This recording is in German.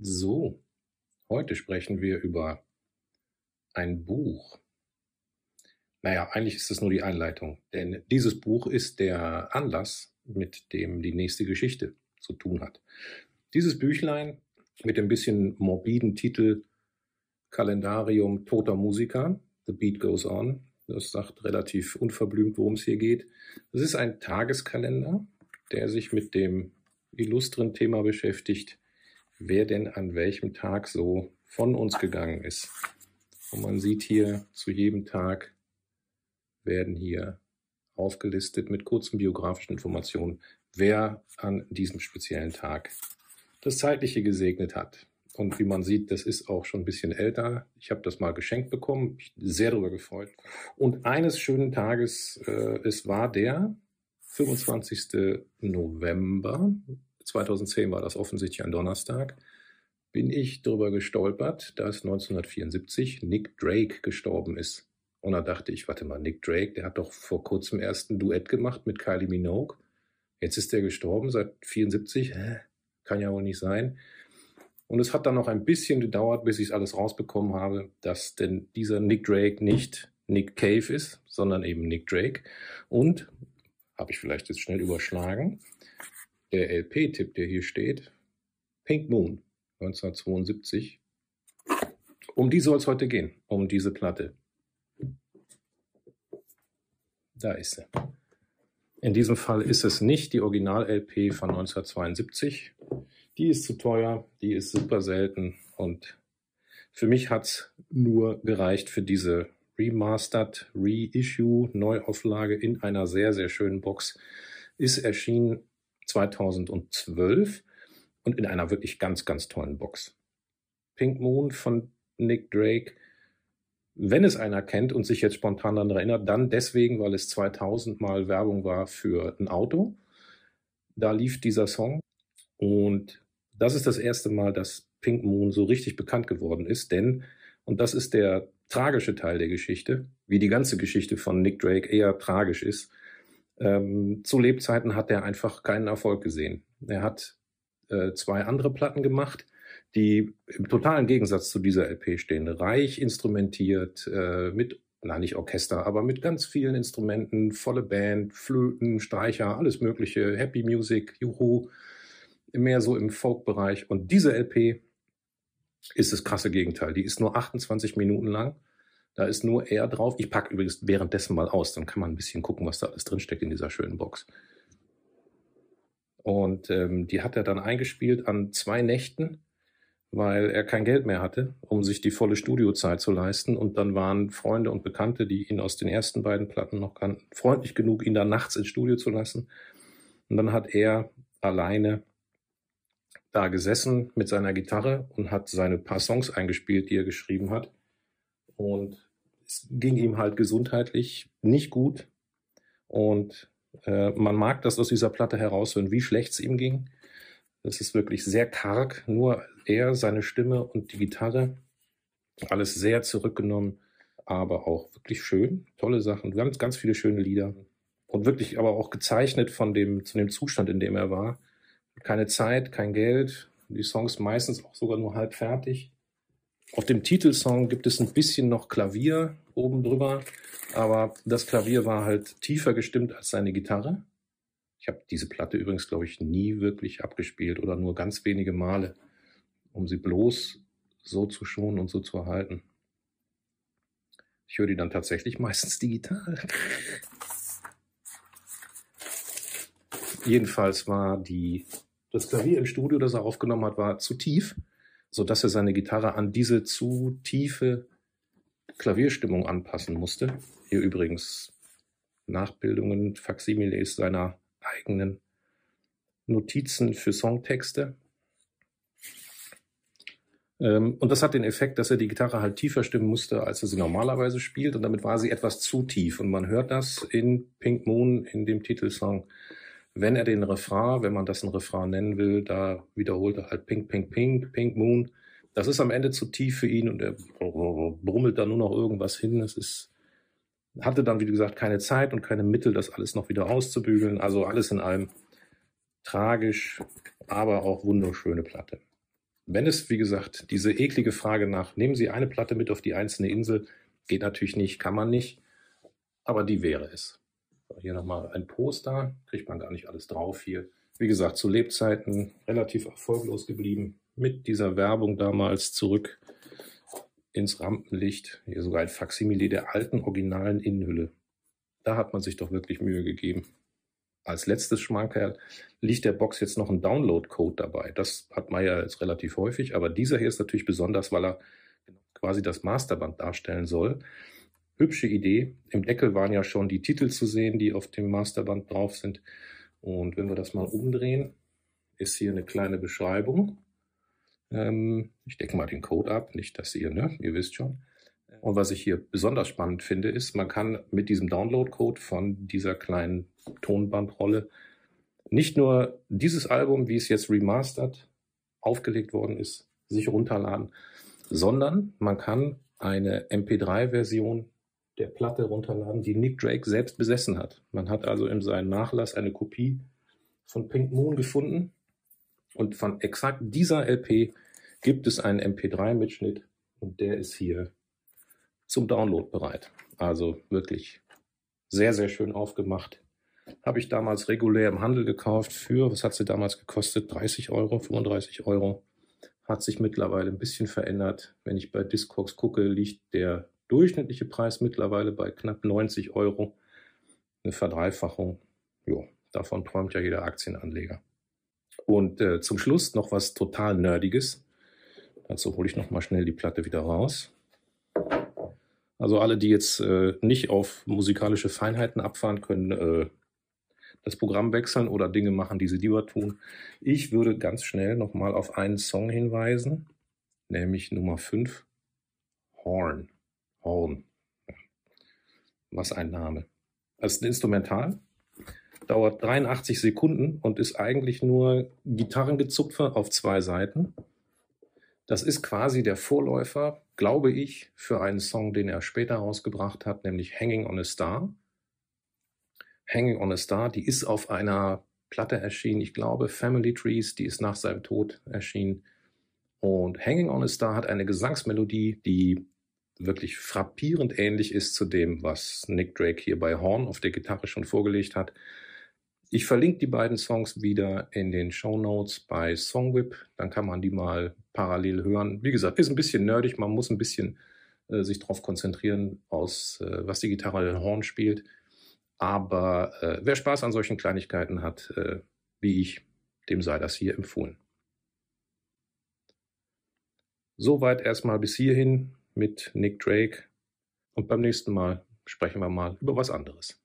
So, heute sprechen wir über ein Buch. Naja, eigentlich ist es nur die Einleitung, denn dieses Buch ist der Anlass, mit dem die nächste Geschichte zu tun hat. Dieses Büchlein mit dem bisschen morbiden Titel Kalendarium toter Musiker, The Beat Goes On, das sagt relativ unverblümt, worum es hier geht. Das ist ein Tageskalender, der sich mit dem illustren Thema beschäftigt, wer denn an welchem Tag so von uns gegangen ist. Und man sieht hier zu jedem Tag werden hier aufgelistet mit kurzen biografischen Informationen, wer an diesem speziellen Tag das Zeitliche gesegnet hat. Und wie man sieht, das ist auch schon ein bisschen älter. Ich habe das mal geschenkt bekommen, sehr darüber gefreut. Und eines schönen Tages, äh, es war der 25. November 2010 war das offensichtlich ein Donnerstag, bin ich darüber gestolpert, dass 1974 Nick Drake gestorben ist. Und da dachte ich, warte mal, Nick Drake, der hat doch vor kurzem erst ein Duett gemacht mit Kylie Minogue. Jetzt ist der gestorben seit 74. Hä? Kann ja wohl nicht sein. Und es hat dann noch ein bisschen gedauert, bis ich es alles rausbekommen habe, dass denn dieser Nick Drake nicht Nick Cave ist, sondern eben Nick Drake. Und, habe ich vielleicht jetzt schnell überschlagen, der LP-Tipp, der hier steht, Pink Moon 1972. Um die soll es heute gehen, um diese Platte. Da ist sie. In diesem Fall ist es nicht die Original-LP von 1972. Die ist zu teuer, die ist super selten und für mich hat es nur gereicht für diese Remastered Reissue Neuauflage in einer sehr, sehr schönen Box. Ist erschienen 2012 und in einer wirklich ganz, ganz tollen Box. Pink Moon von Nick Drake. Wenn es einer kennt und sich jetzt spontan daran erinnert, dann deswegen, weil es 2000 mal Werbung war für ein Auto. Da lief dieser Song und das ist das erste Mal, dass Pink Moon so richtig bekannt geworden ist, denn, und das ist der tragische Teil der Geschichte, wie die ganze Geschichte von Nick Drake eher tragisch ist, ähm, zu Lebzeiten hat er einfach keinen Erfolg gesehen. Er hat äh, zwei andere Platten gemacht, die im totalen Gegensatz zu dieser LP stehen. Reich instrumentiert, äh, mit, na nicht Orchester, aber mit ganz vielen Instrumenten, volle Band, Flöten, Streicher, alles mögliche, Happy Music, Juhu, mehr so im Folk-Bereich. Und diese LP ist das krasse Gegenteil. Die ist nur 28 Minuten lang da ist nur er drauf. Ich packe übrigens währenddessen mal aus, dann kann man ein bisschen gucken, was da alles drinsteckt in dieser schönen Box. Und ähm, die hat er dann eingespielt an zwei Nächten, weil er kein Geld mehr hatte, um sich die volle Studiozeit zu leisten. Und dann waren Freunde und Bekannte, die ihn aus den ersten beiden Platten noch kannten, freundlich genug, ihn dann nachts ins Studio zu lassen. Und dann hat er alleine da gesessen mit seiner Gitarre und hat seine paar Songs eingespielt, die er geschrieben hat. Und es ging ihm halt gesundheitlich nicht gut. Und äh, man mag das aus dieser Platte heraushören, wie schlecht es ihm ging. Das ist wirklich sehr karg. Nur er, seine Stimme und die Gitarre, alles sehr zurückgenommen, aber auch wirklich schön. Tolle Sachen. Haben ganz viele schöne Lieder. Und wirklich aber auch gezeichnet von dem, zu dem Zustand, in dem er war. Keine Zeit, kein Geld. Die Songs meistens auch sogar nur halb fertig. Auf dem Titelsong gibt es ein bisschen noch Klavier oben drüber, aber das Klavier war halt tiefer gestimmt als seine Gitarre. Ich habe diese Platte übrigens, glaube ich, nie wirklich abgespielt oder nur ganz wenige Male, um sie bloß so zu schonen und so zu erhalten. Ich höre die dann tatsächlich meistens digital. Jedenfalls war die, das Klavier im Studio, das er aufgenommen hat, war zu tief so dass er seine Gitarre an diese zu tiefe Klavierstimmung anpassen musste. Hier übrigens Nachbildungen, Faximiles seiner eigenen Notizen für Songtexte. Ähm, und das hat den Effekt, dass er die Gitarre halt tiefer stimmen musste, als er sie normalerweise spielt. Und damit war sie etwas zu tief. Und man hört das in Pink Moon, in dem Titelsong wenn er den Refrain, wenn man das ein Refrain nennen will, da wiederholt er halt Pink, Pink, Pink, Pink Moon. Das ist am Ende zu tief für ihn und er brummelt da nur noch irgendwas hin. Es ist, hatte dann, wie gesagt, keine Zeit und keine Mittel, das alles noch wieder auszubügeln. Also alles in allem tragisch, aber auch wunderschöne Platte. wenn es, wie gesagt, diese eklige Frage nach, nehmen Sie eine Platte mit auf die einzelne Insel, geht natürlich nicht, kann man nicht, aber die wäre es. Hier nochmal ein Poster, kriegt man gar nicht alles drauf hier. Wie gesagt, zu Lebzeiten relativ erfolglos geblieben, mit dieser Werbung damals zurück ins Rampenlicht. Hier sogar ein Faksimile der alten originalen Innenhülle. Da hat man sich doch wirklich Mühe gegeben. Als letztes Schmankerl liegt der Box jetzt noch ein Download-Code dabei. Das hat man ja jetzt relativ häufig, aber dieser hier ist natürlich besonders, weil er quasi das Masterband darstellen soll. Hübsche Idee. Im Deckel waren ja schon die Titel zu sehen, die auf dem Masterband drauf sind. Und wenn wir das mal umdrehen, ist hier eine kleine Beschreibung. Ähm, ich decke mal den Code ab, nicht dass ihr, ne, ihr wisst schon. Und was ich hier besonders spannend finde, ist, man kann mit diesem Download-Code von dieser kleinen Tonbandrolle nicht nur dieses Album, wie es jetzt remastered aufgelegt worden ist, sich runterladen, sondern man kann eine MP3-Version der Platte runterladen, die Nick Drake selbst besessen hat. Man hat also in seinem Nachlass eine Kopie von Pink Moon gefunden und von exakt dieser LP gibt es einen MP3-Mitschnitt und der ist hier zum Download bereit. Also wirklich sehr, sehr schön aufgemacht. Habe ich damals regulär im Handel gekauft für, was hat sie damals gekostet? 30 Euro, 35 Euro. Hat sich mittlerweile ein bisschen verändert. Wenn ich bei Discogs gucke, liegt der durchschnittliche Preis mittlerweile bei knapp 90 Euro. Eine Verdreifachung. Jo, davon träumt ja jeder Aktienanleger. Und äh, zum Schluss noch was total Nerdiges. Dazu hole ich noch mal schnell die Platte wieder raus. Also alle, die jetzt äh, nicht auf musikalische Feinheiten abfahren können, äh, das Programm wechseln oder Dinge machen, die sie lieber tun. Ich würde ganz schnell noch mal auf einen Song hinweisen, nämlich Nummer 5, Horn. Horn. Was ein Name. Das ist ein Instrumental, dauert 83 Sekunden und ist eigentlich nur Gitarrengezupfe auf zwei Seiten. Das ist quasi der Vorläufer, glaube ich, für einen Song, den er später rausgebracht hat, nämlich Hanging on a Star. Hanging on a Star, die ist auf einer Platte erschienen, ich glaube Family Trees, die ist nach seinem Tod erschienen. Und Hanging on a Star hat eine Gesangsmelodie, die wirklich frappierend ähnlich ist zu dem, was Nick Drake hier bei Horn auf der Gitarre schon vorgelegt hat. Ich verlinke die beiden Songs wieder in den Show Notes bei Songwhip. Dann kann man die mal parallel hören. Wie gesagt, ist ein bisschen nerdig. Man muss ein bisschen äh, sich darauf konzentrieren, aus äh, was die Gitarre Horn spielt. Aber äh, wer Spaß an solchen Kleinigkeiten hat, äh, wie ich, dem sei das hier empfohlen. Soweit erstmal bis hierhin mit Nick Drake. Und beim nächsten Mal sprechen wir mal über was anderes.